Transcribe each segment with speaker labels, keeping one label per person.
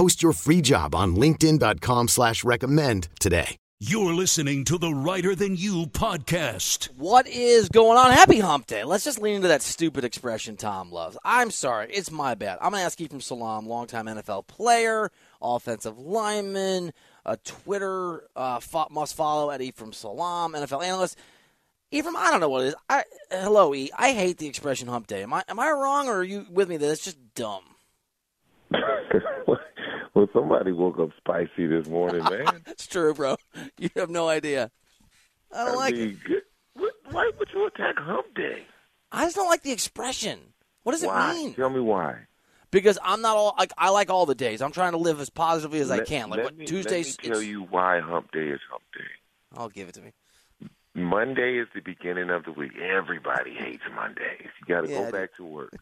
Speaker 1: Post your free job on linkedin.com slash recommend today.
Speaker 2: You're listening to the Reiter Than You podcast.
Speaker 3: What is going on? Happy hump day. Let's just lean into that stupid expression Tom loves. I'm sorry. It's my bad. I'm going to ask you Ephraim Salaam, longtime NFL player, offensive lineman, a Twitter uh, must follow at Ephraim Salaam, NFL analyst. Ephraim, I don't know what it is. I, hello, E. I hate the expression hump day. Am I, am I wrong or are you with me that it's just dumb?
Speaker 4: well, somebody woke up spicy this morning, man.
Speaker 3: It's true, bro. You have no idea. I don't
Speaker 4: I
Speaker 3: like
Speaker 4: mean,
Speaker 3: it.
Speaker 4: what- Why would you attack Hump Day?
Speaker 3: I just don't like the expression. What does
Speaker 4: why?
Speaker 3: it mean?
Speaker 4: Tell me why.
Speaker 3: Because I'm not all like I like all the days. I'm trying to live as positively as I can. Like
Speaker 4: let
Speaker 3: what
Speaker 4: me,
Speaker 3: Tuesdays.
Speaker 4: Let me tell you why Hump Day is Hump Day.
Speaker 3: I'll give it to me.
Speaker 4: Monday is the beginning of the week. Everybody hates Mondays. You got to
Speaker 3: Yeah,
Speaker 4: go back to work.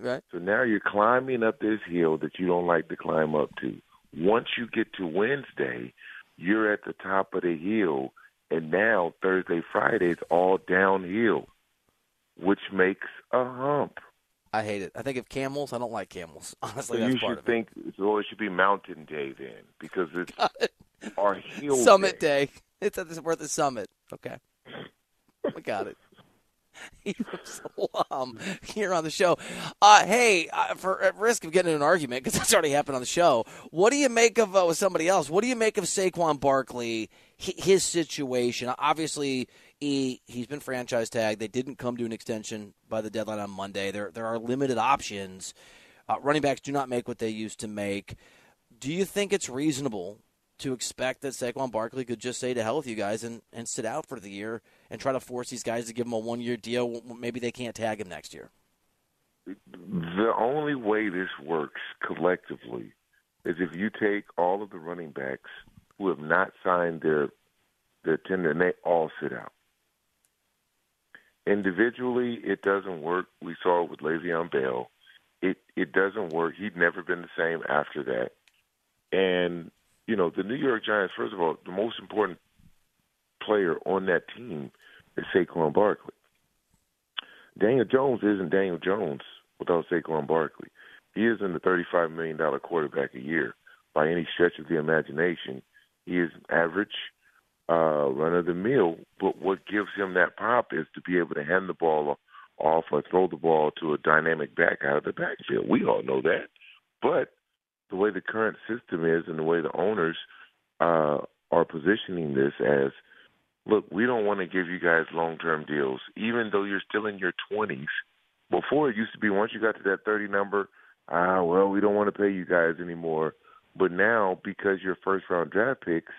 Speaker 3: Right.
Speaker 4: So now you're climbing up this hill that you don't like to climb up to. Once you get to Wednesday, you're at the top of the hill, and now Thursday, Friday is all downhill, which makes a hump.
Speaker 3: I hate it. I think of camels. I don't like camels. Honestly,
Speaker 4: so
Speaker 3: that's
Speaker 4: you
Speaker 3: part
Speaker 4: should
Speaker 3: of
Speaker 4: think so it should be Mountain Day then, because it's
Speaker 3: it.
Speaker 4: our hill
Speaker 3: Summit
Speaker 4: day.
Speaker 3: day. It's at the, we're at the summit. Okay. We got it. Salaam here on the show. Uh, hey, uh, for at risk of getting in an argument because that's already happened on the show. What do you make of uh, with somebody else? What do you make of Saquon Barkley? His situation. Obviously, he he's been franchise tagged. They didn't come to an extension by the deadline on Monday. There there are limited options. Uh, running backs do not make what they used to make. Do you think it's reasonable to expect that Saquon Barkley could just say to hell with you guys and, and sit out for the year and try to force these guys to give him a one year deal? Maybe they can't tag him next year.
Speaker 4: The only way this works collectively is if you take all of the running backs who have not signed their their tender and they all sit out. Individually, it doesn't work. We saw it with Le'Veon Bell. It it doesn't work. He'd never been the same after that. And you know, the New York Giants. First of all, the most important player on that team is Saquon Barkley. Daniel Jones isn't Daniel Jones without Saquon Barkley. He isn't a $35 million quarterback a year by any stretch of the imagination. He is average, uh, run of the mill, but what gives him that pop is to be able to hand the ball off or throw the ball to a dynamic back out of the backfield. We all know that. But the way the current system is and the way the owners uh, are positioning this as look, we don't want to give you guys long term deals, even though you're still in your 20s. Before it used to be once you got to that 30 number, ah, well, we don't want to pay you guys anymore. But now, because you're first round draft picks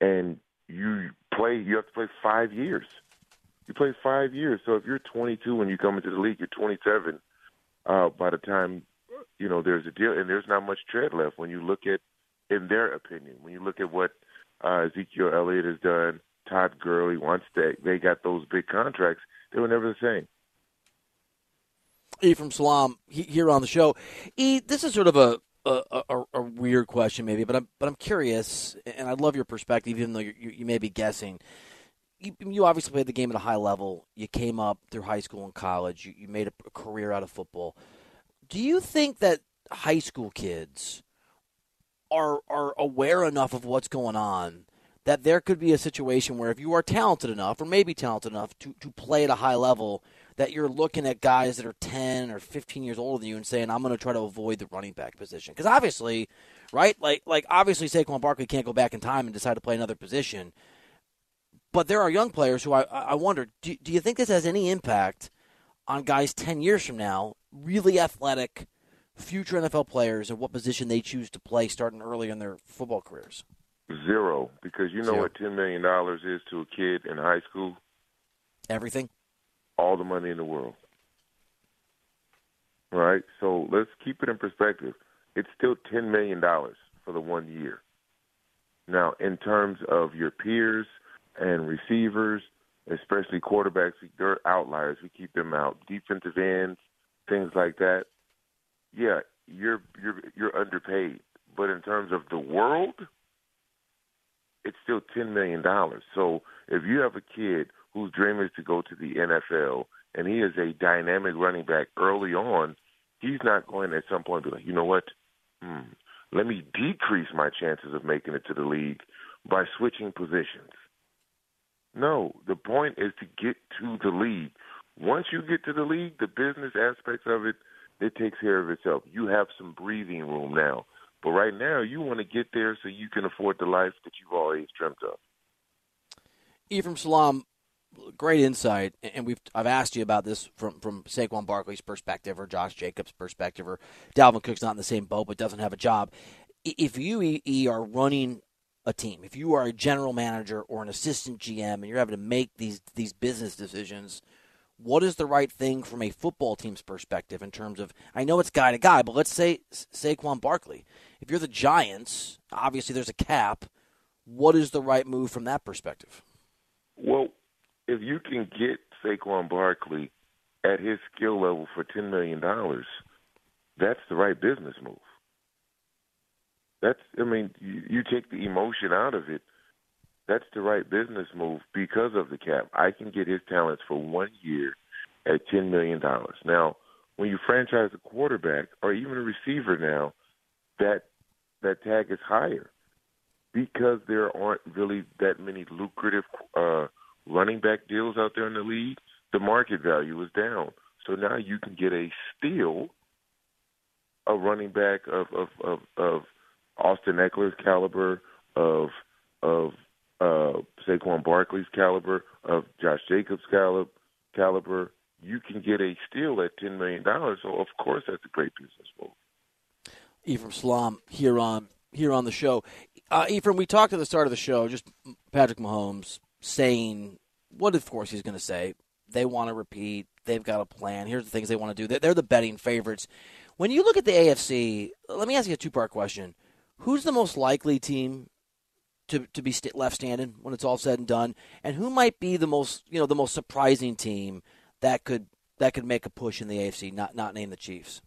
Speaker 4: and you play, you have to play five years. You play five years. So if you're 22 when you come into the league, you're 27 uh, by the time, you know, there's a deal. And there's not much tread left when you look at, in their opinion, when you look at what uh, Ezekiel Elliott has done, Todd Gurley, once they, they got those big contracts, they were never the same.
Speaker 3: E Ephraim Salaam here on the show. E, this is sort of a a, a, a weird question, maybe, but I'm but I'm curious, and I'd love your perspective, even though you you may be guessing. You, you obviously played the game at a high level. You came up through high school and college. You, you made a, a career out of football. Do you think that high school kids are are aware enough of what's going on that there could be a situation where if you are talented enough, or maybe talented enough to, to play at a high level, that you're looking at guys that are 10 or 15 years older than you and saying, I'm going to try to avoid the running back position. Because obviously, right, like, like obviously Saquon Barkley can't go back in time and decide to play another position. but there are young players who I, I wonder do, do you think this has any impact on guys 10 years from now, really athletic, future NFL players, and what position they choose to play starting early in their football careers?
Speaker 4: Zero, because you know
Speaker 3: Zero.
Speaker 4: what $10 million is to a kid in high school?
Speaker 3: Everything?
Speaker 4: All the money in the world. Right? So let's keep it in perspective. It's still $10 million for the one year. Now, in terms of your peers and receivers, especially quarterbacks, they're outliers. We keep them out. Defensive ends, things like that. Yeah, you're you're you're underpaid. But in terms of the world, it's still ten million dollars. So if you have a kid whose dream is to go to the NFL and he is a dynamic running back early on, he's not going at some point to be like, you know what? Hmm, let me decrease my chances of making it to the league by switching positions. No, the point is to get to the league. Once you get to the league, the business aspects of it, it takes care of itself. You have some breathing room now. But right now, you want to get there so you can afford the life that you've always dreamt of.
Speaker 3: Ephraim Salaam, great insight, and we've I've asked you about this from from Saquon Barkley's perspective or Josh Jacobs' perspective or Dalvin Cook's not in the same boat but doesn't have a job. If you are running a team, if you are a general manager or an assistant GM and you're having to make these these business decisions, what is the right thing from a football team's perspective in terms of I know it's guy to guy, but let's say Saquon Barkley. If you're the Giants, obviously there's a cap. What is the right move from that perspective?
Speaker 4: Well, if you can get Saquon Barkley at his skill level for ten million dollars, that's the right business move. That's I mean, you, you take the emotion out of it. That's the right business move because of the cap. I can get his talents for one year at ten million dollars. Now, when you franchise a quarterback or even a receiver now, that that tag is higher because there aren't really that many lucrative uh, running back deals out there in the league. The market value is down, so now you can get a steal, a running back of of of, of Austin Ekeler's caliber, of of uh, Saquon Barkley's caliber, of Josh Jacobs' caliber, caliber. You can get a steal at ten million dollars. So of course that's a great business move.
Speaker 3: Ephraim Salaam here on here on the show. Uh, Ephraim, we talked at the start of the show, just Patrick Mahomes saying what, of course, he's going to say. They want to repeat. They've got a plan. Here's the things they want to do. They're, the betting favorites. When you look at the AFC, let me ask you a two part question. Who's the most likely team to, to be left standing when it's all said and done? And who might be the most you know the most surprising team that could that could make a push in the AFC, not not name the Chiefs?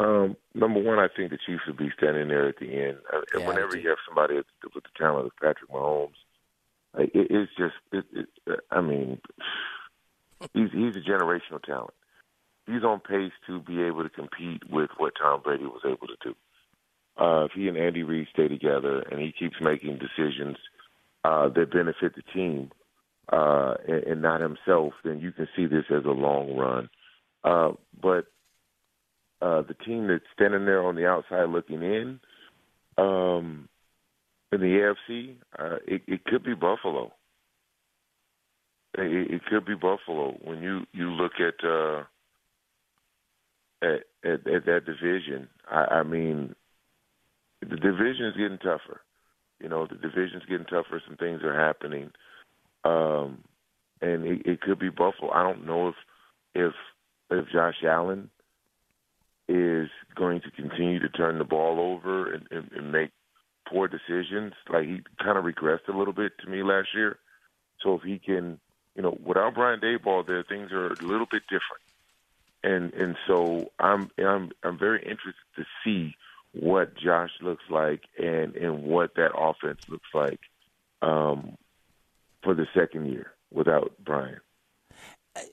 Speaker 4: Um, number one, I think the Chiefs would be standing there at the end. Uh,
Speaker 3: Yeah,
Speaker 4: whenever you have somebody with with the talent of Patrick Mahomes, it, it's just, it, it, uh, I mean, he's he's a generational talent. He's on pace to be able to compete with what Tom Brady was able to do. Uh, if he and Andy Reid stay together and he keeps making decisions uh, that benefit the team uh, and, and not himself, then you can see this as a long run. Uh, but uh, the team that's standing there on the outside looking in, um, in the AFC, uh, it, it could be Buffalo. It, it could be Buffalo when you you look at uh, at, at at that division. I, I mean, the division is getting tougher. You know, the division's getting tougher. Some things are happening, um, and it, it could be Buffalo. I don't know if if if Josh Allen is going to continue to turn the ball over and, and, and make poor decisions. Like he kind of regressed a little bit to me last year. So if he can, you know, without Brian Daboll there, things are a little bit different. And and so I'm I'm I'm very interested to see what Josh looks like and and what that offense looks like um, for the second year without Brian.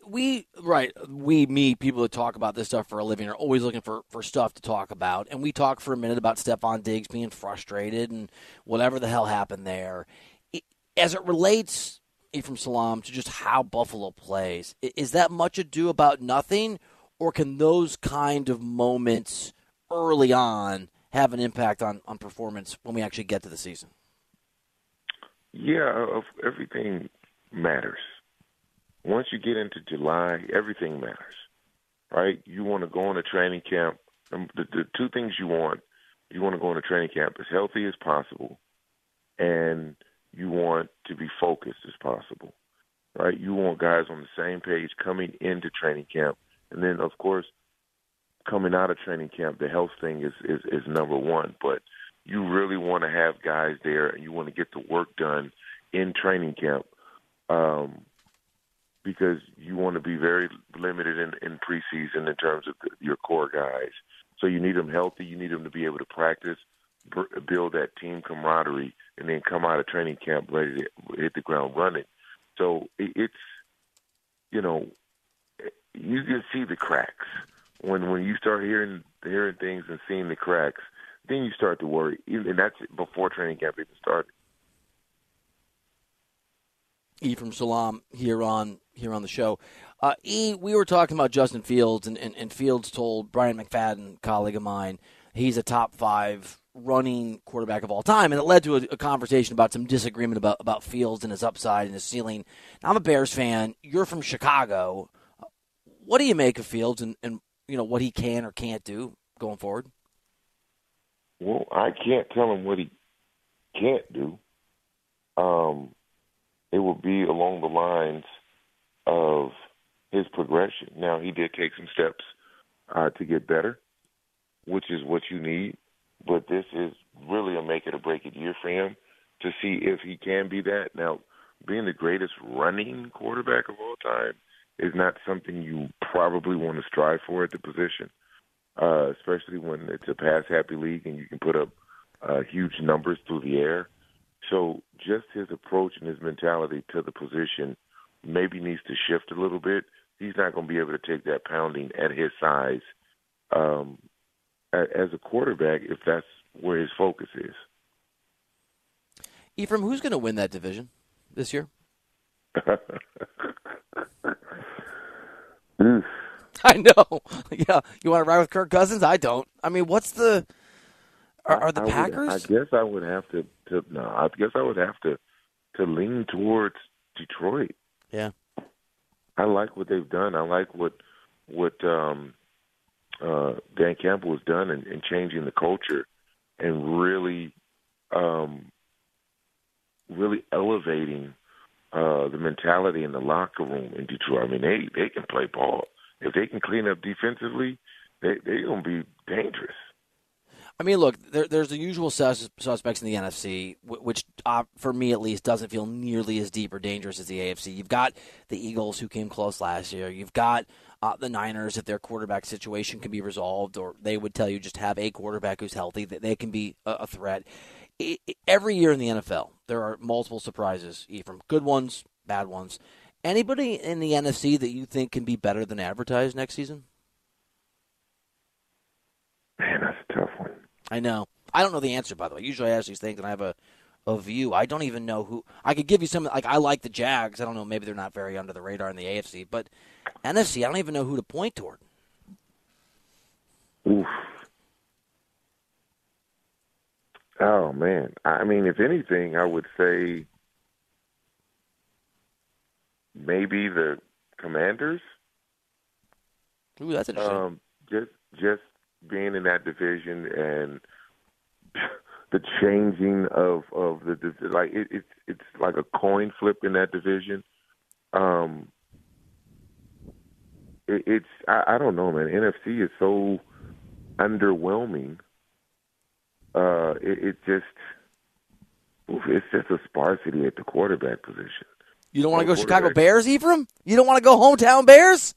Speaker 3: We right we me people that talk about this stuff for a living are always looking for for stuff to talk about. And we talk for a minute about Stefon Diggs being frustrated and whatever the hell happened there. It- as it relates eh, Ephraim Salaam to just how Buffalo plays is that much ado about nothing? Or can those kind of moments early on have an impact on on performance when we actually get to the season?
Speaker 4: Yeah, everything matters. Once you get into July, everything matters, right? You want to go into training camp. Um, the, the two things you want, you want to go into training camp as healthy as possible, and you want to be focused as possible, right? You want guys on the same page coming into training camp, and then of course, coming out of training camp, the health thing is is, is number one, but you really want to have guys there and you want to get the work done in training camp um, because you want to be very limited in, in preseason in terms of your core guys. So you need them healthy. You need them to be able to practice, build that team camaraderie, and then come out of training camp ready to hit the ground running. So it, it's, you know, you can see the cracks when when you start hearing hearing things and seeing the cracks then you start to worry, and that's before training camp even started.
Speaker 3: Ephraim Salaam here on here on the show. Uh, e, we were talking about Justin Fields, and, and, and Fields told Bryant McFadden, colleague of mine, he's a top five running quarterback of all time, and it led to a, a, conversation about some disagreement about about Fields and his upside and his ceiling. Now, I'm a Bears fan. You're from Chicago. What do you make of Fields and, and you know what he can or can't do going forward?
Speaker 4: Well, I can't tell him what he can't do. Um, it will be along the lines of his progression. Now, he did take some steps uh, to get better, which is what you need. But this is really a make it or break it year for him to see if he can be that. Now, being the greatest running quarterback of all time is not something you probably want to strive for at the position uh, especially when it's a pass happy league and you can put up uh, huge numbers through the air. So just his approach and his mentality to the position maybe needs to shift a little bit. He's not going to be able to take that pounding at his size um, as a quarterback if that's where his focus is.
Speaker 3: Ephraim, who's going to win that division this year? I know. Yeah, you want to ride with Kirk Cousins? I don't. I mean, what's the? Are, are the
Speaker 4: I
Speaker 3: Packers?
Speaker 4: Would, I guess I would have to, to. No, I guess I would have to to lean towards Detroit.
Speaker 3: Yeah.
Speaker 4: I like what they've done. I like what what um, uh, Dan Campbell has done in, in changing the culture and really, um, really elevating uh, the mentality in the locker room in Detroit. I mean, they they can play ball if they can clean up defensively, they they're to be dangerous.
Speaker 3: I mean, look, there, there's the usual sus- suspects in the NFC, which, uh, for me at least, doesn't feel nearly as deep or dangerous as the AFC. You've got the Eagles, who came close last year. You've got uh, the Niners, if their quarterback situation can be resolved, or they would tell you just have a quarterback who's healthy, that they can be a, a threat. It, it, every year in the NFL, there are multiple surprises, Ephraim. Good ones, bad ones. Anybody in the NFC that you think can be better than advertised next season?
Speaker 4: Man, that's a tough one.
Speaker 3: I know. I don't know the answer, by the way. Usually I ask these things and I have a, a view. I don't even know who. I could give you some. Like, I like the Jags. I don't know. Maybe they're not very under the radar in the AFC. But NFC, I don't even know who to point toward.
Speaker 4: Oof. Oh, man. I mean, if anything, I would say maybe the Commanders.
Speaker 3: Ooh, that's interesting.
Speaker 4: Um, just just being in that division and the changing of of the like it, it's it's like a coin flip in that division. Um, it, it's I, I don't know, man. NFC is so underwhelming. Uh, it, it just it's just a sparsity at the quarterback position.
Speaker 3: You don't want to go Chicago Bears, Ephraim? You don't want to go hometown Bears?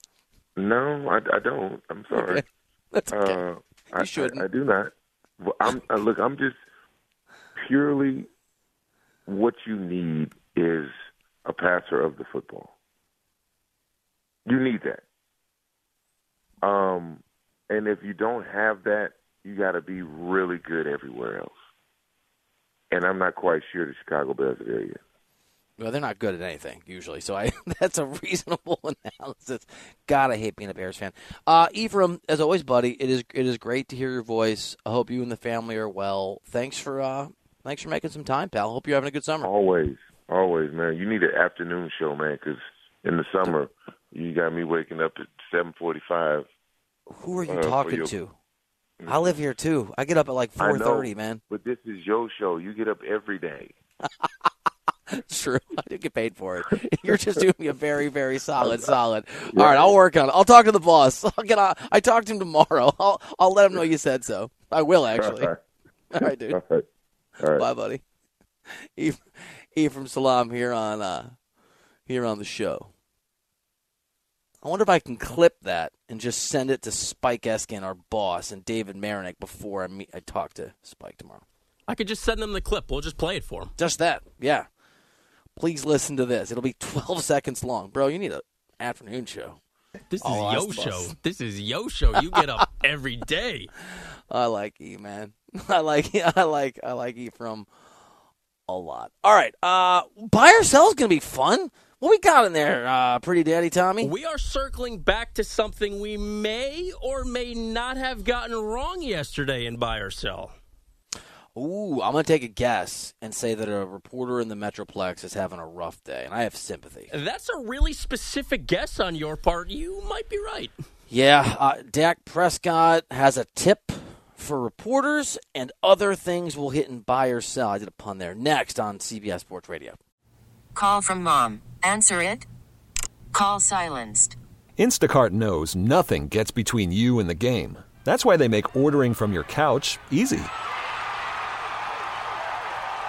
Speaker 4: No, I, I don't. I'm sorry.
Speaker 3: That's okay.
Speaker 4: Uh,
Speaker 3: you
Speaker 4: I,
Speaker 3: shouldn't.
Speaker 4: I, I, do not. Well, I'm uh, look. I'm just purely what you need is a passer of the football. You need that. Um, and if you don't have that, you got to be really good everywhere else. And I'm not quite sure the Chicago Bears are there yet.
Speaker 3: Well, they're not good at anything usually, so I that's a reasonable analysis. God, I hate being a Bears fan. Uh, Ephraim, as always, buddy, it is it is great to hear your voice. I hope you and the family are well. Thanks for uh, thanks for making some time, pal. Hope you're having a good summer.
Speaker 4: Always, Always, man. You need an afternoon show, man, because in the summer you got me waking up at seven forty-five.
Speaker 3: Who are you
Speaker 4: Uh,
Speaker 3: talking
Speaker 4: your-
Speaker 3: to? I live here too. I get up at like four thirty, man.
Speaker 4: But this is your show. You get up every day.
Speaker 3: It's true. I do get paid for it. You're just doing me a very, very solid, solid. All right, I'll work on it. I'll talk to the boss. I'll get on. I talked to him tomorrow. I'll I'll let him know you said so. I will actually.
Speaker 4: All
Speaker 3: All right, dude.
Speaker 4: right. All right.
Speaker 3: Bye, buddy. E, e Ephraim Salaam here on uh, here on the show. I wonder if I can clip that and just send it to Spike Eskin, our boss, and David Marinik before I meet. I talk to Spike tomorrow.
Speaker 5: I could just send them the clip. We'll just play it for them.
Speaker 3: Just that, yeah. Please listen to this. It'll be 12 seconds long, bro. You need an afternoon show.
Speaker 5: This is
Speaker 3: I'll
Speaker 5: yo show. This is yo show. You get up every day.
Speaker 3: I like E, man. I like I like I like E from a lot. All right, uh, buy or sell is gonna be fun. What we got in there, uh, pretty daddy Tommy?
Speaker 5: We are circling back to something we may or may not have gotten wrong yesterday in buy or sell.
Speaker 3: Ooh, I'm gonna take a guess and say that a reporter in the Metroplex is having a rough day, and I have sympathy.
Speaker 5: That's a really specific guess on your part. You might be right.
Speaker 3: Yeah, uh, Dak Prescott has a tip for reporters, and other things will hit in buy or sell. I did a pun there. Next on CBS Sports Radio.
Speaker 6: Call from mom. Answer it. Call silenced.
Speaker 7: Instacart knows nothing gets between you and the game. That's why they make ordering from your couch easy.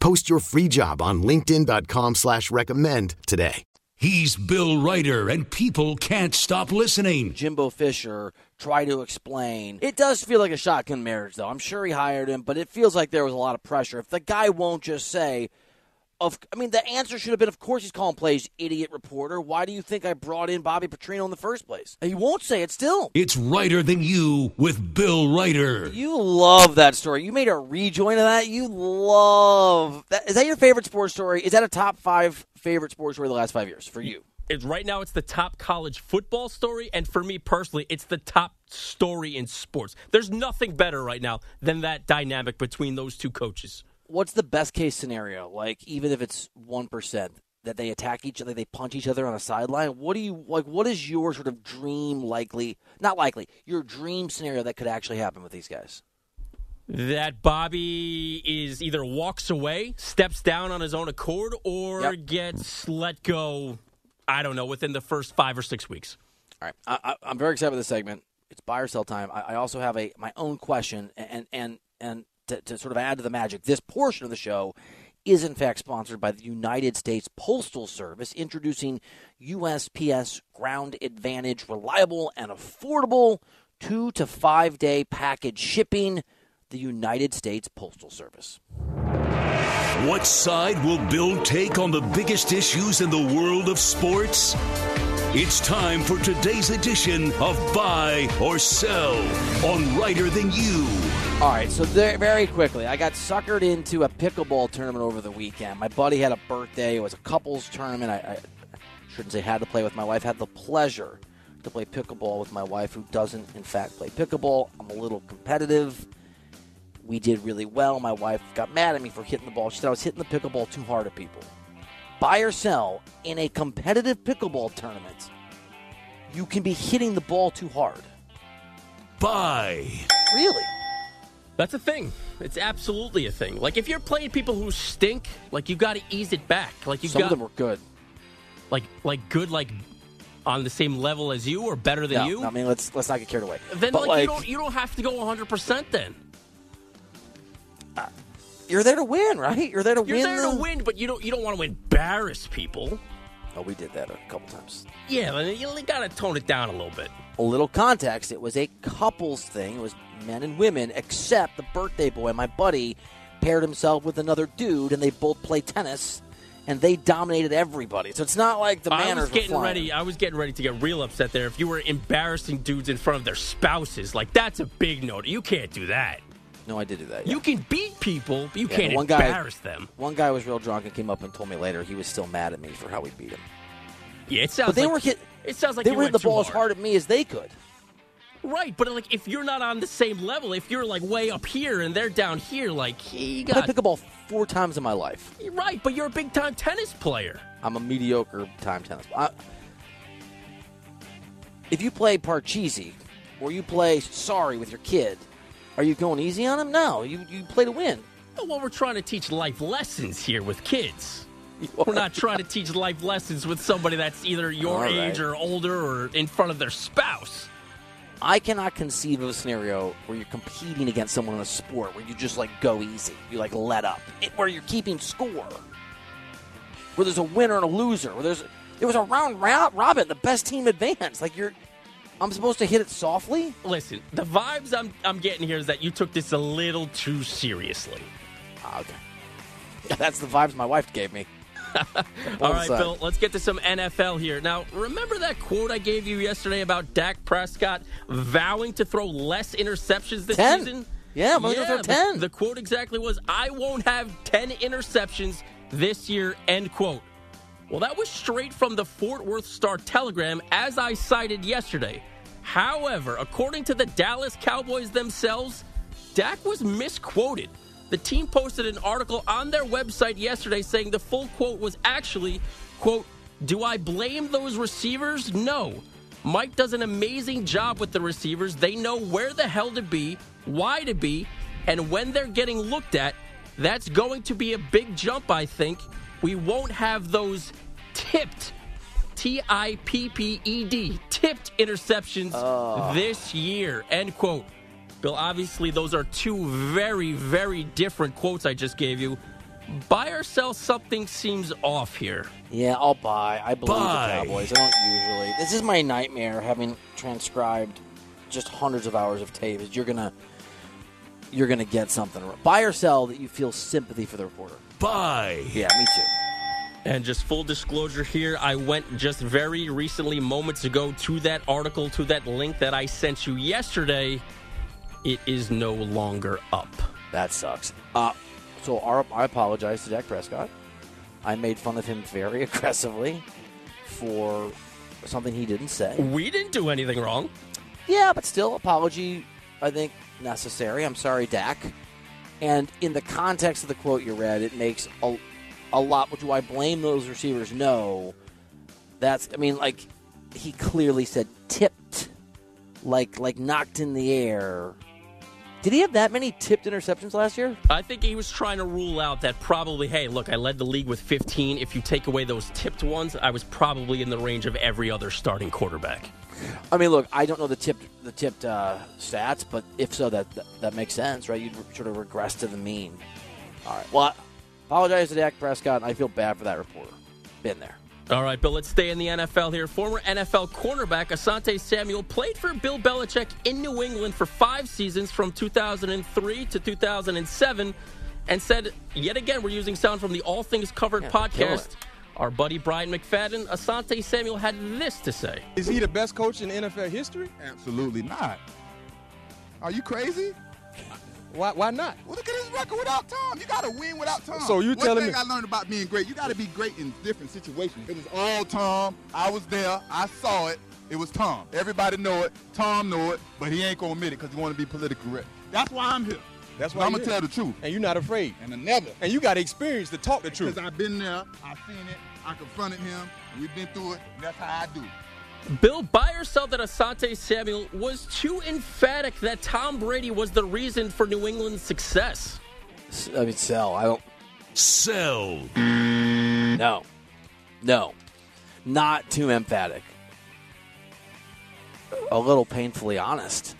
Speaker 1: Post your free job on linkedin.com slash recommend today.
Speaker 2: He's Bill Reiter, and people can't stop listening.
Speaker 3: Jimbo Fisher try to explain. It does feel like a shotgun marriage, though. I'm sure he hired him, but it feels like there was a lot of pressure. If the guy won't just say, "Of," I mean, the answer should have been, "Of course he's calling plays, idiot reporter." Why do you think I brought in Bobby Petrino in the first place? He won't say it still.
Speaker 2: It's Reiter Than You with Bill Reiter.
Speaker 3: You love that story. You made a rejoin of that. You love that. Is that your favorite sports story? Is that a top five favorite sports story of the last five years for you?
Speaker 5: It's right now it's the top college football story and for me personally it's the top story in sports. There's nothing better right now than that dynamic between those two coaches.
Speaker 3: What's the best case scenario? Like, even if it's one percent that they attack each other, they punch each other on a sideline. What do you like? What is your sort of dream likely? Not likely. Your dream scenario that could actually happen with these guys.
Speaker 5: that Bobby is either walks away, steps down on his own accord, or
Speaker 3: Yep.
Speaker 5: gets let go. I don't know within the first five or six weeks.
Speaker 3: All right, I, I, I'm very excited with this segment. It's buy or sell time. I, I also have a my own question, and and and to, to sort of add to the magic, this portion of the show is in fact sponsored by the United States Postal Service, introducing USPS Ground Advantage, reliable and affordable two to five day package shipping. The United States Postal Service.
Speaker 2: What side will Bill take on the biggest issues in the world of sports? It's time for today's edition of Buy or Sell on Reiter Than You.
Speaker 3: All right, so there, very quickly, I got suckered into a pickleball tournament over the weekend. My buddy had a birthday. It was a couples tournament. I, I shouldn't say had to play with my wife. Had the pleasure to play pickleball with my wife, who doesn't, in fact, play pickleball. I'm a little competitive. We did really well. My wife got mad at me for hitting the ball. She said I was hitting the pickleball too hard at people. Buy or sell in a competitive pickleball tournament, you can be hitting the ball too hard.
Speaker 2: Buy.
Speaker 3: Really?
Speaker 5: That's a thing. It's absolutely a thing. Like if you're playing people who stink, like you got to ease it back. Like you
Speaker 3: Some
Speaker 5: got
Speaker 3: of them were good.
Speaker 5: like like good like on the same level as you or better than
Speaker 3: No,
Speaker 5: you.
Speaker 3: I mean, let's let's not get carried away.
Speaker 5: then
Speaker 3: but
Speaker 5: like, you don't you don't have to go 100 percent. Then uh,
Speaker 3: you're there to win, right? You're there to win.
Speaker 5: you're there
Speaker 3: the-
Speaker 5: to win, but you don't you don't want to embarrass people.
Speaker 3: Oh, we did that a couple times.
Speaker 5: Yeah, then you got to tone it down a little bit.
Speaker 3: A little context. It was a couples thing. It was men and women, except the birthday boy, my buddy, paired himself with another dude, and they both play tennis, and they dominated everybody. So it's not like the manners.
Speaker 5: I
Speaker 3: was
Speaker 5: getting ready. I was getting ready to get real upset there. If you were embarrassing dudes in front of their spouses, like that's a big note. You can't do that.
Speaker 3: No, I did do that. yeah.
Speaker 5: You can beat people, but you
Speaker 3: Yeah,
Speaker 5: can't
Speaker 3: one guy-
Speaker 5: embarrass them.
Speaker 3: One guy was real drunk and came up and told me later he was still mad at me for how we beat him.
Speaker 5: Yeah, it sounds.
Speaker 3: But they
Speaker 5: like,
Speaker 3: were hit.
Speaker 5: It sounds like
Speaker 3: they were hitting the ball as hard at me as they could.
Speaker 5: Right, but like if you're not on the same level, if you're like way up here and they're down here, like he got.
Speaker 3: I
Speaker 5: got
Speaker 3: played pickleball four times in my life.
Speaker 5: right, but you're a big time tennis player.
Speaker 3: I'm a mediocre time tennis. I, if you play Parcheesi or you play Sorry with your kid, are you going easy on him? No, you you play to win.
Speaker 5: Well, we're trying to teach life lessons here with kids. We're not trying to teach life lessons with somebody that's either your
Speaker 3: right.
Speaker 5: age or older or in front of their spouse.
Speaker 3: I cannot conceive of a scenario where you're competing against someone in a sport where you just like go easy, you like let up, it, where you're keeping score, where there's a winner and a loser, where there's there was a round robin, the best team advanced. Like you're, I'm supposed to hit it softly.
Speaker 5: Listen, the vibes I'm I'm getting here is that you took this a little too seriously.
Speaker 3: Ah, okay, yeah, that's the vibes my wife gave me.
Speaker 5: All right. Bill, let's get to some NFL here. Now, remember that quote I gave you yesterday about Dak Prescott vowing to throw less interceptions this
Speaker 3: 10.
Speaker 5: season?
Speaker 3: Yeah, I'm gonna go throw
Speaker 5: the-
Speaker 3: 10.
Speaker 5: The, quote exactly was, I won't have 10 interceptions this year, end quote. Well, that was straight from the Fort Worth Star Telegram, as I cited yesterday. However, according to the Dallas Cowboys themselves, Dak was misquoted. The team posted an article on their website yesterday saying the full quote was actually, quote, Do I blame those receivers? No. Mike does an amazing job with the receivers. They know where the hell to be, why to be, and when they're getting looked at, that's going to be a big jump, I think. We won't have those tipped T I P P E D, tipped interceptions ah. this year. End quote. Bill, obviously, those are two very, very different quotes I just gave you. Buy or sell something seems off here.
Speaker 3: Yeah, I'll buy. I believe
Speaker 2: Buy.
Speaker 3: the Cowboys. I don't usually. This is my nightmare having transcribed just hundreds of hours of tape. Is you're gonna you're gonna get something. Buy or sell that you feel sympathy for the reporter.
Speaker 2: Buy.
Speaker 3: Yeah, me too.
Speaker 5: And just full disclosure here, I went just very recently, moments ago, to that article, to that link that I sent you yesterday. It is no longer up.
Speaker 3: That sucks. Uh, so our, I apologize to Dak Prescott. I made fun of him very aggressively for something he didn't say.
Speaker 5: We didn't do anything wrong.
Speaker 3: Yeah, but still, apology, I think, necessary. I'm sorry, Dak. And in the context of the quote you read, it makes a, a lot. Do I blame those receivers? No. That's, I mean, like, he clearly said tipped, like, like knocked in the air. Did he have that many tipped interceptions last year?
Speaker 5: I think he was trying to rule out that probably, hey, look, I led the league with 15. If you take away those tipped ones, I was probably in the range of every other starting quarterback.
Speaker 3: I mean, look, I don't know the tipped the tipped uh, stats, but if so, that, that that makes sense, right? You'd sort of regress to the mean. All right. Well, I apologize to Dak Prescott. and I feel bad for that reporter. Been there.
Speaker 5: All right, Bill, let's stay in the NFL here. Former NFL cornerback Asante Samuel played for Bill Belichick in New England for five seasons from 2003 to 2007 and said, yet again, we're using sound from the All Things Covered
Speaker 3: Yeah,
Speaker 5: podcast.
Speaker 3: It.
Speaker 5: Our buddy Bryant McFadden, Asante Samuel had this to say.
Speaker 8: Is he the best coach in NFL history?
Speaker 9: Absolutely not. Are you crazy?
Speaker 8: Why, why not?
Speaker 9: Well, look at his record without Tom. You got to win without Tom.
Speaker 8: So you
Speaker 9: One
Speaker 8: telling
Speaker 9: thing
Speaker 8: me-
Speaker 9: I learned about being great, you got to be great in different situations. It was all Tom. I was there. I saw it. It was Tom. Everybody know it. Tom know it, but he ain't gonna admit it because he want to be politically correct. That's why I'm here.
Speaker 8: That's why
Speaker 9: I'm gonna tell the truth.
Speaker 8: And you're not afraid.
Speaker 9: And I never.
Speaker 8: And you got experience to talk the truth.
Speaker 9: Because I've been there, I've seen it, I confronted him, we've been through it, and that's how I do.
Speaker 5: Bill, buy or sell that Asante Samuel was too emphatic that Tom Brady was the reason for New England's success.
Speaker 3: I mean, sell. I don't.
Speaker 2: Sell.
Speaker 3: No. No. Not too emphatic. A little painfully honest.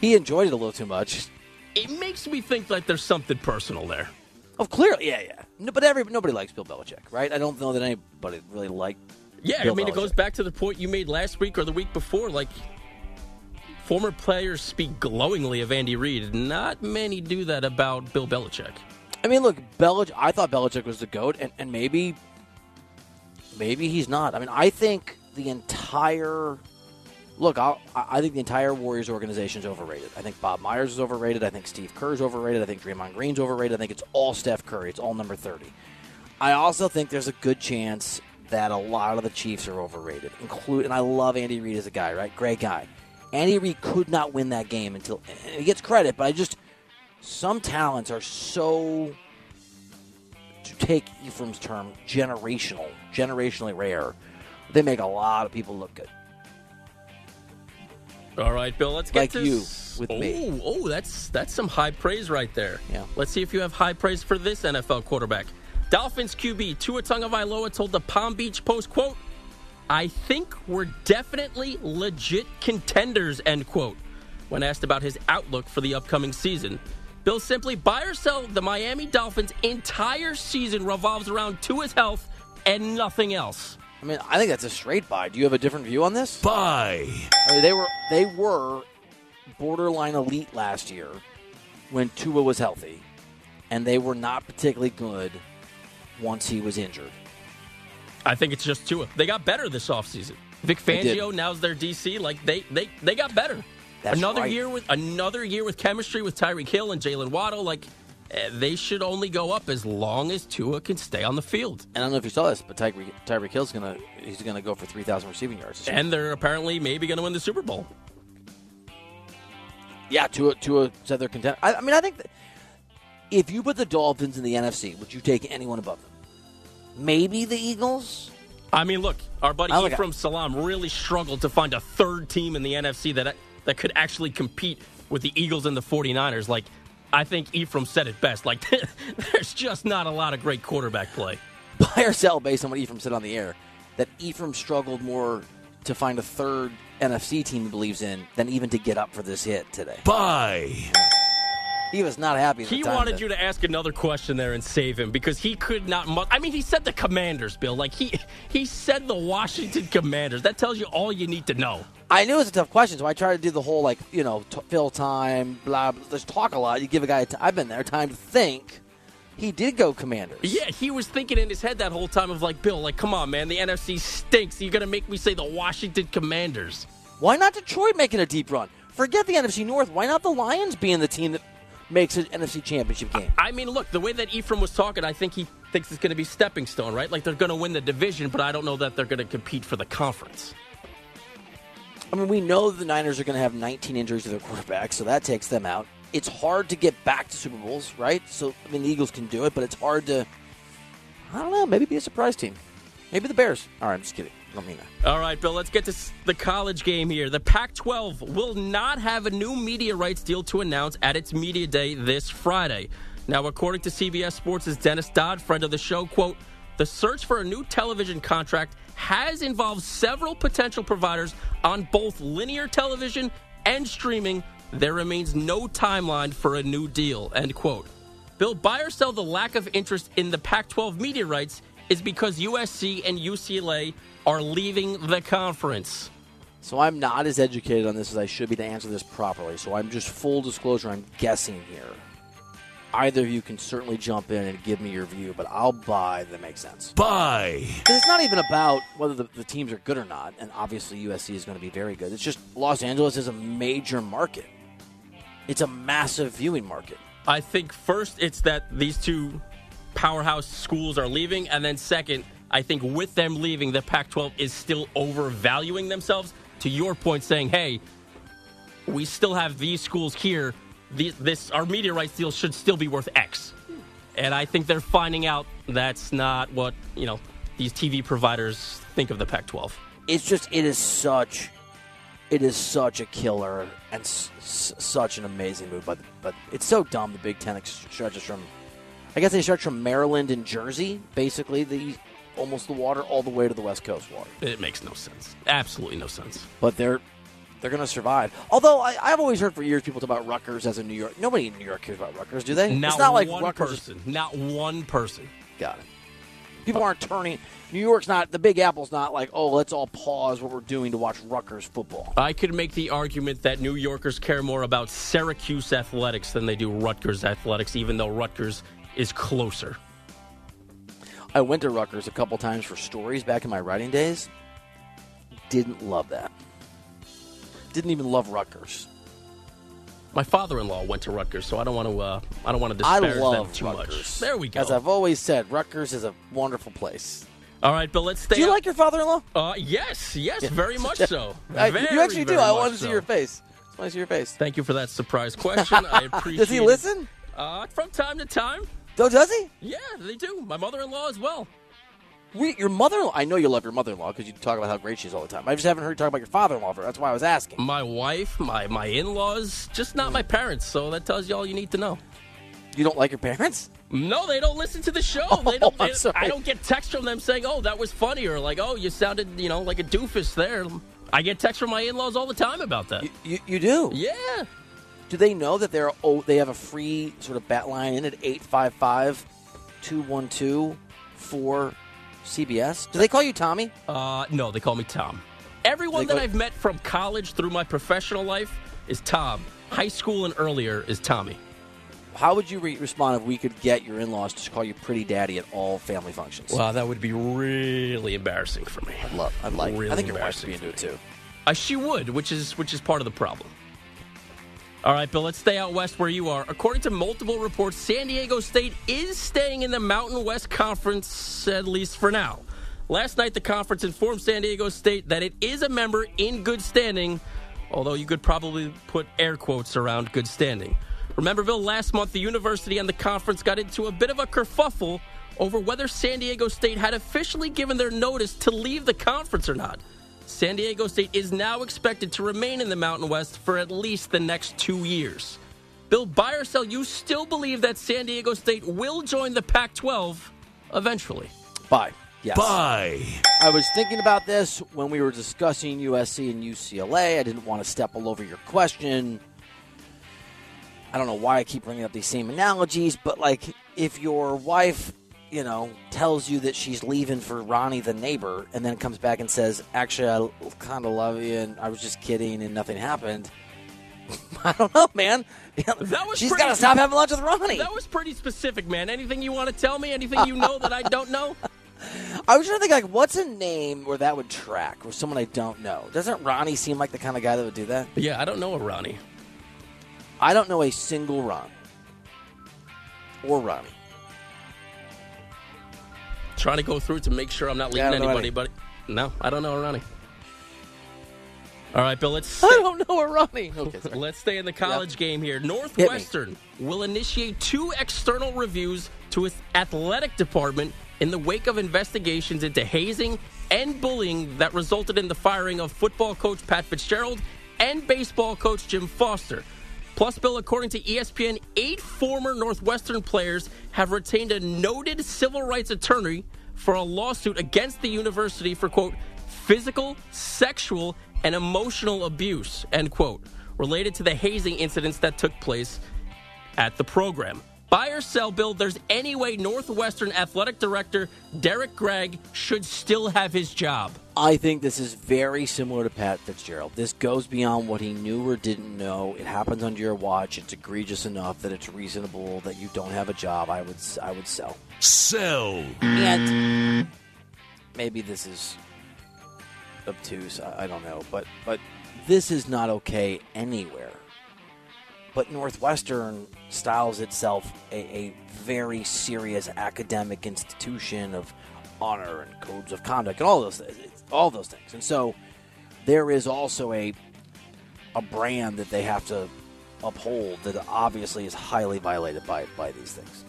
Speaker 3: He enjoyed it a little too much.
Speaker 5: It makes me think like there's something personal there.
Speaker 3: Oh, clearly, yeah, yeah. No, but every nobody likes Bill Belichick, right? I don't know that anybody really liked.
Speaker 5: Yeah,
Speaker 3: Bill
Speaker 5: I mean, it goes back to the point you made last week or the week before. Like, former players speak glowingly of Andy Reid. Not many do that about Bill Belichick.
Speaker 3: I mean, look, Belich. I thought Belichick was the goat, and, and maybe, maybe he's not. I mean, I think the entire look. I'll, I think the entire Warriors organization is overrated. I think Bob Myers is overrated. I think Steve Kerr's overrated. I think Draymond Green's overrated. I think it's all Steph Curry. It's all number thirty. I also think there's a good chance that a lot of the Chiefs are overrated. Include, and I love Andy Reid as a guy, right? Great guy. Andy Reid could not win that game until he gets credit, but I just some talents are so to take Ephraim's term generational, generationally rare. They make a lot of people look good.
Speaker 5: All right, Bill. Let's get
Speaker 3: Like
Speaker 5: to
Speaker 3: you with
Speaker 5: oh,
Speaker 3: me.
Speaker 5: Oh, that's that's some high praise right there.
Speaker 3: Yeah.
Speaker 5: Let's see if you have high praise for this NFL quarterback. Dolphins QB Tua Tagovailoa told the Palm Beach Post, "quote I think we're definitely legit contenders." End quote. When asked about his outlook for the upcoming season, Bill simply buy or sell the Miami Dolphins' entire season revolves around Tua's health and nothing else.
Speaker 3: I mean, I think that's a straight buy. Do you have a different view on this?
Speaker 2: Buy.
Speaker 3: I mean, they were they were borderline elite last year when Tua was healthy, and they were not particularly good once he was injured.
Speaker 5: I think it's just Tua. They got better this offseason. Vic Fangio now's their DC. Like they they they got better.
Speaker 3: That's
Speaker 5: another
Speaker 3: right.
Speaker 5: year with another year with chemistry with Tyreek Hill and Jaylen Waddle. Like Eh, they should only go up as long as Tua can stay on the field.
Speaker 3: And I don't know if you saw this, but Tyreek Tyreek Hill's gonna he's gonna go for three thousand receiving yards.
Speaker 5: And they're apparently maybe going to win the Super Bowl.
Speaker 3: Yeah, Tua, Tua said they're content. I, I mean, I think if you put the Dolphins in the NFC, would you take anyone above them? Maybe the Eagles.
Speaker 5: I mean, look, our buddy
Speaker 3: like-
Speaker 5: Ephraim Salaam really struggled to find a third team in the NFC that that could actually compete with the Eagles and the 49ers. Like, I think Ephraim said it best. Like, there's just not a lot of great quarterback play.
Speaker 3: Buy or sell based on what Ephraim said on the air. That Ephraim struggled more to find a third NFC team he believes in than even to get up for this hit today.
Speaker 2: Buy.
Speaker 3: He was not happy. At
Speaker 5: He
Speaker 3: time
Speaker 5: wanted
Speaker 3: that-
Speaker 5: you to ask another question there and save him because he could not. Mu- I mean, he said the Commanders, Bill. Like he he said the Washington Commanders. That tells you all you need to know.
Speaker 3: I knew it was a tough question, so I tried to do the whole like you know t- fill time, blah. blah let's talk a lot. You give a guy. i t- I've been there. Time to think. He did go Commanders.
Speaker 5: Yeah, he was thinking in his head that whole time of like, Bill, like, come on, man, the NFC stinks. You're gonna make me say the Washington Commanders.
Speaker 3: Why not Detroit making a deep run? Forget the NFC North. Why not the Lions being the team that makes an NFC Championship game?
Speaker 5: I mean, look, the way that Ephraim was talking, I think he thinks it's going to be stepping stone, right? Like they're going to win the division, but I don't know that they're going to compete for the conference.
Speaker 3: I mean, we know the Niners are going to have 19 injuries to their quarterback, so that takes them out. It's hard to get back to Super Bowls, right? So, I mean, the Eagles can do it, but it's hard to, I don't know, maybe be a surprise team. Maybe the Bears. All right, I'm just kidding. Don't mean that.
Speaker 5: All right, Bill, let's get to the college game here. The Pac 12 will not have a new media rights deal to announce at its media day this Friday. Now, according to CBS Sports' Dennis Dodd, friend of the show, quote, the search for a new television contract has involved several potential providers on both linear television and streaming. There remains no timeline for a new deal, end quote. Bill, buy or sell the lack of interest in the Pac 12 media rights is because USC and UCLA are leaving the conference.
Speaker 3: So I'm not as educated on this as I should be to answer this properly. So I'm just full disclosure. I'm guessing here. Either of you can certainly jump in and give me your view, but I'll buy that makes sense.
Speaker 2: Buy.
Speaker 3: 'Cause it's not even about whether the, the teams are good or not, and obviously USC is going to be very good. It's just Los Angeles is a major market. It's a massive viewing market.
Speaker 5: I think first it's that these two powerhouse schools are leaving, and then second, I think with them leaving, the Pac 12 is still overvaluing themselves. To your point, saying, hey, we still have these schools here. The, this our media rights deal should still be worth X. And I think they're finding out that's not what you know these TV providers think of the Pac-12.
Speaker 3: It's just it is such it is such a killer and s- s- such an amazing move. But but it's so dumb. The Big Ten stretches from I guess they stretch from Maryland and Jersey, basically the almost the water all the way to the West Coast water.
Speaker 5: It makes no sense. Absolutely no sense.
Speaker 3: But they're they're going to survive. Although I, I've always heard for years people talk about Rutgers as a New York. Nobody in New York cares about Rutgers, do they?
Speaker 5: Not
Speaker 3: it's not like
Speaker 5: one
Speaker 3: Rutgers
Speaker 5: person. Not one person.
Speaker 3: Got it. People aren't turning. New York's not. The Big Apple's not like, oh, let's all pause what we're doing to watch Rutgers football.
Speaker 5: I could make the argument that New Yorkers care more about Syracuse athletics than they do Rutgers athletics, even though Rutgers is closer.
Speaker 3: I went to Rutgers a couple times for stories back in my writing days. Didn't love that. Didn't even love Rutgers.
Speaker 5: My father-in-law went to Rutgers, so I don't want to. Uh, I don't want to
Speaker 3: I
Speaker 5: disparage
Speaker 3: love
Speaker 5: them too
Speaker 3: Rutgers.
Speaker 5: much. There we go.
Speaker 3: As I've always said, Rutgers is a wonderful place.
Speaker 5: All right, but let's stay.
Speaker 3: Do you
Speaker 5: up-
Speaker 3: like your father-in-law?
Speaker 5: Uh, yes, yes, very much so.
Speaker 3: I-
Speaker 5: Very,
Speaker 3: you actually do. I want to see
Speaker 5: so.
Speaker 3: your face. I want to see your face.
Speaker 5: Thank you for that surprise question. I appreciate. It.
Speaker 3: Does he
Speaker 5: it.
Speaker 3: listen?
Speaker 5: Uh, from time to time.
Speaker 3: Oh, does he?
Speaker 5: Yeah, they do. My mother-in-law as well.
Speaker 3: We, your mother-in-law. I know you love your mother-in-law because you talk about how great she is all the time. I just haven't heard you talk about your father-in-law. That's why I was asking.
Speaker 5: My wife, my my in-laws, just not my parents. So that tells you all you need to know.
Speaker 3: You don't like your parents?
Speaker 5: No, they don't listen to the show. Oh, they don't. They-. I don't get texts from them saying, "Oh, that was funny," or like, "Oh, you sounded, you know, like a doofus there." I get texts from my in-laws all the time about that.
Speaker 3: You, you do?
Speaker 5: Yeah.
Speaker 3: Do they know that they're oh they have a free sort of bat line in at 855 212 4 CBS? Do they call you Tommy?
Speaker 5: Uh, no, they call me Tom. Everyone that I've met from college through my professional life is Tom. High school and earlier is Tommy.
Speaker 3: How would you re- respond if we could get your in-laws to call you pretty daddy at all family functions?
Speaker 5: Wow, that would be really embarrassing for me.
Speaker 3: I'd love. I'd like.
Speaker 5: Really
Speaker 3: I think your wife would be
Speaker 5: embarrassing
Speaker 3: into it too.
Speaker 5: Uh, she would, which is which is part of the problem. All right, Bill, let's stay out west where you are. According to multiple reports, San Diego State is staying in the Mountain West Conference, at least for now. Last night, the conference informed San Diego State that it is a member in good standing, although you could probably put air quotes around good standing. Remember, Bill, last month, the university and the conference got into a bit of a kerfuffle over whether San Diego State had officially given their notice to leave the conference or not. San Diego State is now expected to remain in the Mountain West for at least the next two years. Bill, buy or sell, you still believe that San Diego State will join the Pac 12 eventually?
Speaker 3: Bye. Yes.
Speaker 2: Bye.
Speaker 3: I was thinking about this when we were discussing USC and UCLA. I didn't want to step all over your question. I don't know why I keep bringing up these same analogies, but like if your wife, you know, tells you that she's leaving for Ronnie the neighbor and then comes back and says, "Actually, I kind of love you and I was just kidding and nothing happened." I don't know, man.
Speaker 5: That was
Speaker 3: she's got to stop having lunch with Ronnie.
Speaker 5: That was pretty specific, man. Anything you want to tell me? Anything you know that I don't know?
Speaker 3: I was trying to think like, what's a name where that would track, or someone I don't know? Doesn't Ronnie seem like the kind of guy that would do that?
Speaker 5: Yeah, I don't know a Ronnie.
Speaker 3: I don't know a single Ron or Ronnie.
Speaker 5: Trying to go through to make sure I'm not leaving anybody, but no, I don't know Ronnie. All right, Bill, let's
Speaker 3: I don't know Ronnie. Okay, sorry.
Speaker 5: Let's stay in the college game here. Northwestern will initiate two external reviews to its athletic department in the wake of investigations into hazing and bullying that resulted in the firing of football coach Pat Fitzgerald and baseball coach Jim Foster. Plus, Bill, according to ESPN, eight former Northwestern players have retained a noted civil rights attorney for a lawsuit against the university for, quote, physical, sexual, and emotional abuse, end quote, related to the hazing incidents that took place at the program. Buy or sell, Bill, there's any way Northwestern athletic director Derrick Gragg should still have his job.
Speaker 3: I think this is very similar to Pat Fitzgerald. This goes beyond what he knew or didn't know. It happens under your watch. It's egregious enough that it's reasonable that you don't have a job. I would, I would sell.
Speaker 2: Sell.
Speaker 3: And maybe this is obtuse. I, I don't know, but but this is not okay anywhere. But Northwestern styles itself a, a very serious academic institution of honor and codes of conduct and all those things, all those things. And so there is also a a brand that they have to uphold that obviously is highly violated by by these things.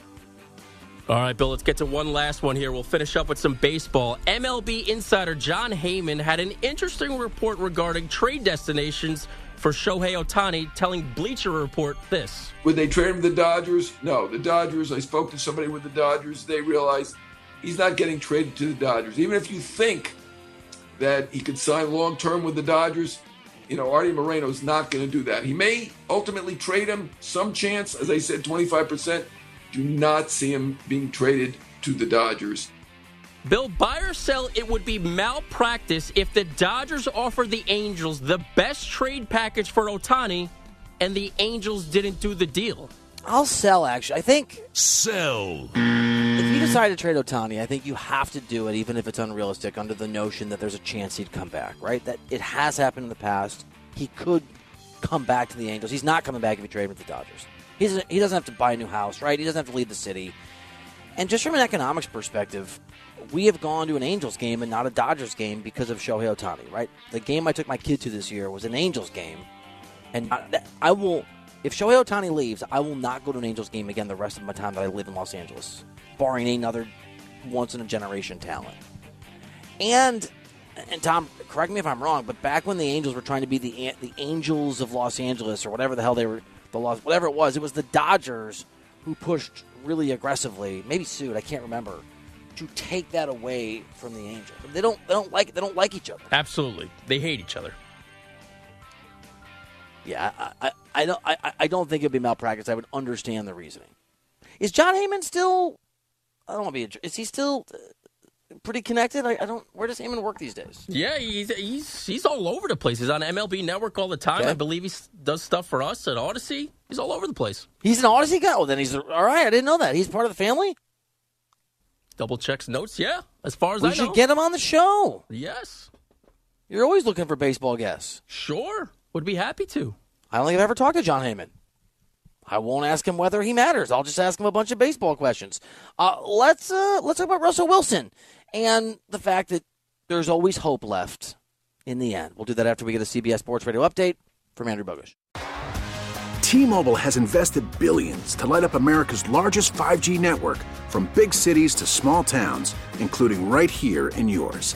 Speaker 5: All right, Bill, let's get to one last one here. We'll finish up with some baseball. MLB insider Jon Heyman had an interesting report regarding trade destinations for Shohei Ohtani, telling Bleacher Report this.
Speaker 10: Would they trade him to the Dodgers? No. The Dodgers, I spoke to somebody with the Dodgers, they realized he's not getting traded to the Dodgers. Even if you think that he could sign long term with the Dodgers, you know, Artie Moreno is not going to do that. He may ultimately trade him, some chance, as I said, 25%. Do not see him being traded to the Dodgers.
Speaker 5: Bill, buy or sell, it would be malpractice if the Dodgers offered the Angels the best trade package for Ohtani and the Angels didn't do the deal.
Speaker 3: I'll sell, actually. I think.
Speaker 2: Sell.
Speaker 3: You decide to trade Ohtani, I think you have to do it, even if it's unrealistic, under the notion that there's a chance he'd come back, right? That it has happened in the past. He could come back to the Angels. He's not coming back if you trade with the Dodgers. He's, he doesn't have to buy a new house, right? He doesn't have to leave the city. And just from an economics perspective, we have gone to an Angels game and not a Dodgers game because of Shohei Ohtani, right? The game I took my kid to this year was an Angels game, and I, I will. If Shohei Ohtani leaves, I will not go to an Angels game again the rest of my time that I live in Los Angeles, barring another once in a generation talent. And and Tom, correct me if I'm wrong, but back when the Angels were trying to be the the Angels of Los Angeles or whatever the hell they were, the Los, whatever it was, it was the Dodgers who pushed really aggressively, maybe sued, I can't remember, to take that away from the Angels. They don't they don't like they don't like each other.
Speaker 5: Absolutely. They hate each other.
Speaker 3: Yeah, I, I, I don't I, I don't think it'd be malpractice. I would understand the reasoning. Is Jon Heyman still? I don't want to be. A, Is he still uh, pretty connected? I, I don't. Where does Heyman work these days?
Speaker 5: Yeah, he's he's he's all over the place. He's on MLB Network all the time.
Speaker 3: Okay.
Speaker 5: I believe he does stuff for us at Audacy. He's all over the place.
Speaker 3: He's an Audacy guy. Oh, then he's all right. I didn't know that. He's part of the family.
Speaker 5: Double checks notes. Yeah, as far as
Speaker 3: We
Speaker 5: I
Speaker 3: should
Speaker 5: know.
Speaker 3: get him on the show.
Speaker 5: yes,
Speaker 3: You're always looking for baseball guests.
Speaker 5: sure. Would be happy to.
Speaker 3: I don't think I've ever talked to Jon Heyman. I won't ask him whether he matters. I'll just ask him a bunch of baseball questions. Uh, let's uh, let's talk about Russell Wilson and the fact that there's always hope left in the end. We'll do that after we get a CBS Sports Radio update from Andrew Bogush.
Speaker 11: T-Mobile has invested billions to light up America's largest 5G network from big cities to small towns, including right here in yours.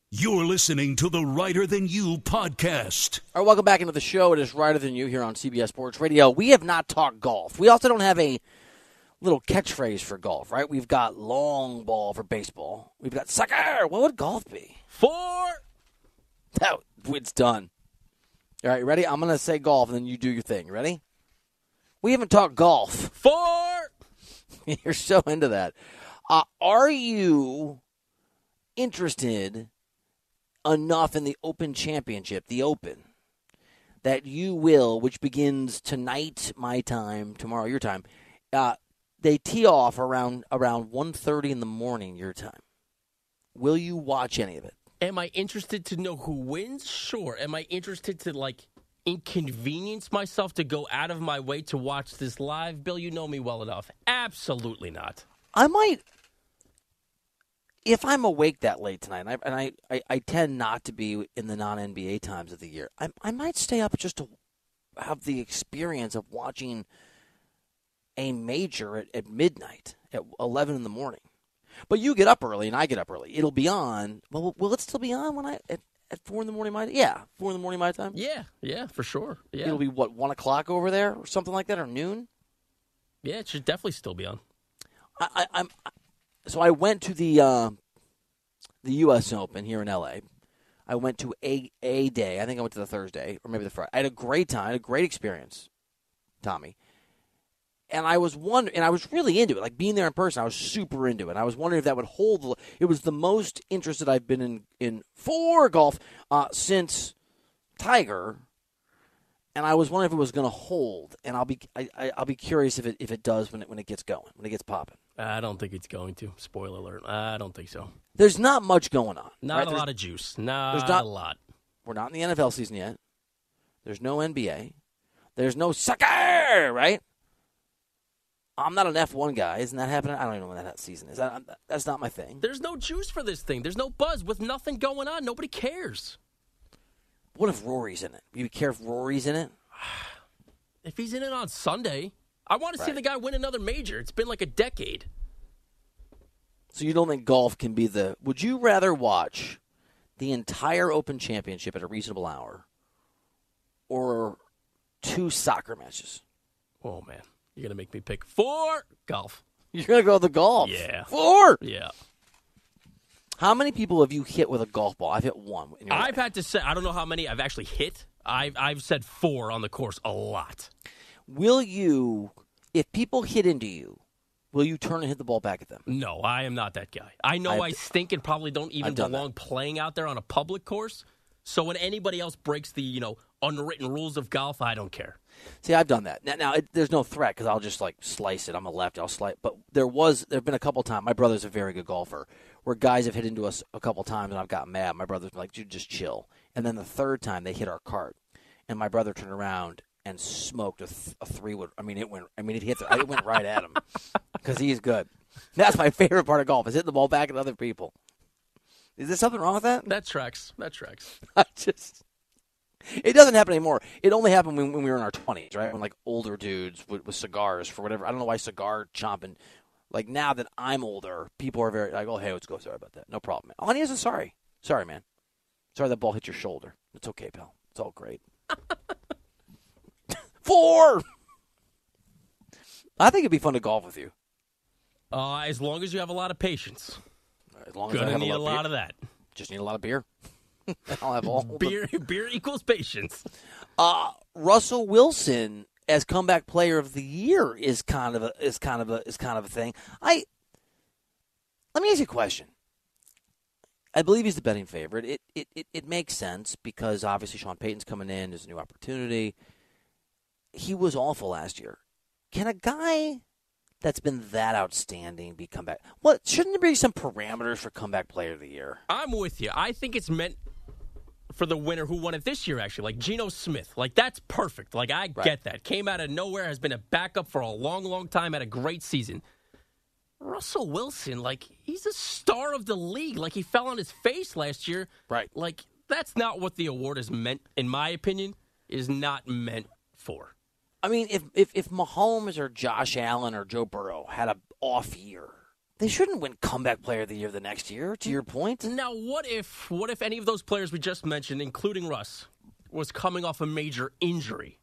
Speaker 2: You're listening to the Reiter Than You podcast.
Speaker 3: All right, welcome back into the show. It is Reiter Than You here on CBS Sports Radio. We have not talked golf. We also don't have a little catchphrase for golf, right? We've got long ball for baseball. We've got sucker. What would golf be?
Speaker 5: Four.
Speaker 3: That it's done. All right, ready? I'm going to say golf, and then you do your thing. Ready? We haven't talked golf.
Speaker 5: Four.
Speaker 3: You're so into that. Uh, are you interested enough in the Open Championship, the Open, that you will, which begins tonight, my time, tomorrow, your time. Uh, they tee off around around 1.30 in the morning, your time. Will you watch any of it?
Speaker 5: Am I interested to know who wins? Sure. Am I interested to like inconvenience myself to go out of my way to watch this live? Bill, you know me well enough. Absolutely not.
Speaker 3: I might, if I'm awake that late tonight, and I, and I, I, I tend not to be in the non NBA times of the year, I, I might stay up just to have the experience of watching a major at, at midnight, at 11 in the morning. But you get up early, and I get up early. It'll be on. Well, will it still be on when I at, at four in the morning my yeah four in the morning my time?
Speaker 5: Yeah, yeah, for sure. Yeah,
Speaker 3: It'll be what one o'clock over there or something like that, or noon.
Speaker 5: yeah, it should definitely still be on.
Speaker 3: I, I, I'm so I went to the uh, the U.S. Open here in L.A. I went to a a day. I think I went to the Thursday or maybe the Friday. I had a great time. I had a great experience, Tommy. And I was wondering, and I was really into it, like being there in person. I was super into it. I was wondering if that would hold. It was the most interested I've been in in for golf uh, since Tiger, and I was wondering if it was going to hold. And I'll be I, I, I'll be curious if it if it does when it when it gets going when it gets popping.
Speaker 5: I don't think it's going to. Spoiler alert. I don't think so.
Speaker 3: There's not much going on.
Speaker 5: Not
Speaker 3: right?
Speaker 5: a
Speaker 3: There's-
Speaker 5: lot of juice. Not,
Speaker 3: there's not
Speaker 5: a lot.
Speaker 3: We're not in the NFL season yet. There's no NBA. There's no soccer, right? I'm not an F1 guy. Isn't that happening? I don't even know when that season is. That, that's not my thing.
Speaker 5: There's no juice for this thing. There's no buzz with nothing going on. Nobody cares.
Speaker 3: What if Rory's in it? You care if Rory's in it?
Speaker 5: If he's in it on Sunday, I want to see the guy win another major. It's been like a decade.
Speaker 3: So you don't think golf can be the? Would you rather watch the entire Open Championship at a reasonable hour, or two soccer matches?
Speaker 5: Oh man, you're gonna make me pick four golf.
Speaker 3: You're gonna go with the golf.
Speaker 5: Yeah,
Speaker 3: Four.
Speaker 5: Yeah,
Speaker 3: How many people have you hit with a golf ball? I've hit one.
Speaker 5: I've had to say I don't know how many I've actually hit. I've I've said four on the course a lot.
Speaker 3: Will you, if people hit into you, will you turn and hit the ball back at them?
Speaker 5: No, I am not that guy. I know
Speaker 3: I've-
Speaker 5: I stink and probably don't even belong playing out there on a public course. So when anybody else breaks the you know unwritten rules of golf, I don't care.
Speaker 3: See, I've done that. Now, now it, there's no threat because I'll just like slice it. I'm a left. I'll slice. But there was, there have been a couple times. My brother's a very good golfer, where guys have hit into us a couple times, and I've got mad. My brother's been like, "Dude, just chill." And then the third time they hit our cart, and my brother turned around and smoked a, th- a three wood. I mean, it went. I mean, it hit. The, it went right at him because he's good. That's my favorite part of golf is hitting the ball back at other people. Is there something wrong with that?
Speaker 5: That tracks. That tracks.
Speaker 3: I just. It doesn't happen anymore. It only happened when, when we were in our twenties, right? When like older dudes with, with cigars for whatever. I don't know why cigar chomping. Like now that I'm older, people are very like, "Oh, hey, let's go." Sorry about that. No problem. Man. All he isn't sorry. Sorry, man. Sorry that ball hit your shoulder. It's okay, pal. It's all great. Four. I think it'd be fun to golf with you.
Speaker 5: Uh, as long as you have a lot of patience.
Speaker 3: As long as I have
Speaker 5: need
Speaker 3: a
Speaker 5: a
Speaker 3: lot,
Speaker 5: lot
Speaker 3: of
Speaker 5: that.
Speaker 3: Just need a lot of beer. I'll have all the-
Speaker 5: Beer, beer equals patience.
Speaker 3: Uh, Russell Wilson as comeback player of the year is kind of a is kind of a is kind of a thing. I let me ask you a question. I believe he's the betting favorite. It it, it, it makes sense because obviously Sean Payton's coming in. There's a new opportunity. He was awful last year. Can a guy that's been that outstanding be comeback? What shouldn't there be some parameters for comeback player of the year?
Speaker 5: I'm with you. I think it's meant for the winner who won it this year, actually, like Geno Smith. Like, that's perfect. Like, I
Speaker 3: Right.
Speaker 5: get that. Came out of nowhere, has been a backup for a long, long time, had a great season. Russell Wilson, like, he's a star of the league. Like, he fell on his face last year.
Speaker 3: Right.
Speaker 5: Like, that's not what the award is meant, in my opinion, is not meant for.
Speaker 3: I mean, if if if Mahomes or Josh Allen or Joe Burrow had a off year, they shouldn't win comeback player of the year the next year. To your point,
Speaker 5: Now, what if what if any of those players we just mentioned, including Russ, was coming off a major injury?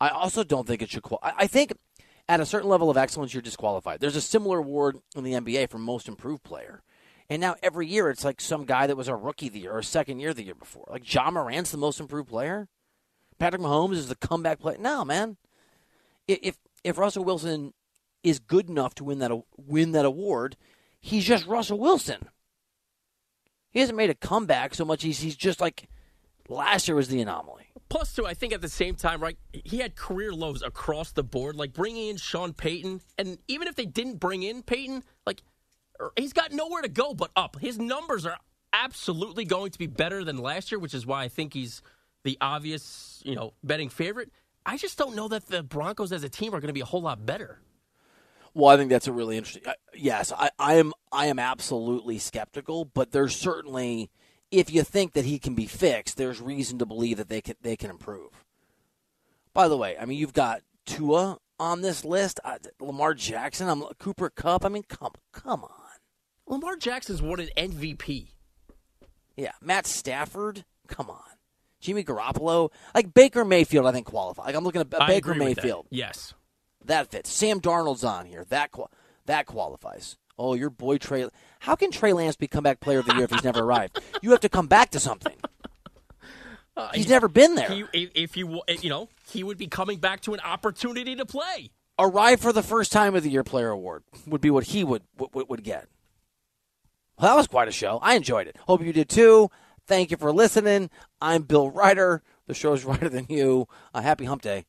Speaker 3: I also don't think it should. Qual- I I think at a certain level of excellence, you're disqualified. There's a similar award in the NBA for most improved player, and now every year it's like some guy that was a rookie the year or second year the year before. Like Ja Morant's the most improved player. Patrick Mahomes is the comeback player. No, man. If if Russell Wilson is good enough to win that win that award, he's just Russell Wilson. He hasn't made a comeback so much. He's he's just like last year was the anomaly.
Speaker 5: Plus, too, I think at the same time, right, he had career lows across the board, like bringing in Sean Payton. And even if they didn't bring in Payton, like, er, he's got nowhere to go but up. His numbers are absolutely going to be better than last year, which is why I think he's the obvious, you know, betting favorite. I just don't know that the Broncos as a team are going to be a whole lot better.
Speaker 3: Well, I think that's a really interesting. Uh, yes, I, I am. I am absolutely skeptical, but there's certainly, if you think that he can be fixed, there's reason to believe that they can they can improve. By the way, I mean you've got Tua on this list, uh, Lamar Jackson, I'm Cooper Kupp. I mean, come come on,
Speaker 5: Lamar Jackson's won an MVP.
Speaker 3: yeah, Matt Stafford, come on, Jimmy Garoppolo, like Baker Mayfield. I think qualify. Like I'm looking at
Speaker 5: I
Speaker 3: Baker
Speaker 5: with that.
Speaker 3: Mayfield.
Speaker 5: Yes.
Speaker 3: That fits. Sam Darnold's on here. That qual- that qualifies. Oh, your boy Trey. How can Trey Lance be comeback player of the year if he's never arrived? You have to come back to something.
Speaker 5: Uh,
Speaker 3: He's never been there.
Speaker 5: He, if, if you you know, he would be coming back to an opportunity to play.
Speaker 3: Arrive for the first time of the year player award would be what he would would, would get. Well, that was quite a show. I enjoyed it. Hope you did too. Thank you for listening. I'm Bill Reiter. The show's Reiter Than You. A happy hump day.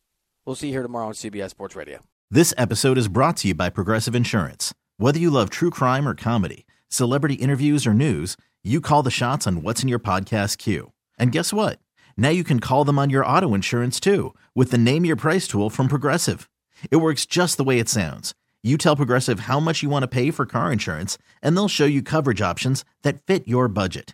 Speaker 3: We'll see you here tomorrow on CBS Sports Radio.
Speaker 12: This episode is brought to you by Progressive Insurance. Whether you love true crime or comedy, celebrity interviews or news, you call the shots on what's in your podcast queue. And guess what? Now you can call them on your auto insurance too with the Name Your Price tool from Progressive. It works just the way it sounds. You tell Progressive how much you want to pay for car insurance, and they'll show you coverage options that fit your budget.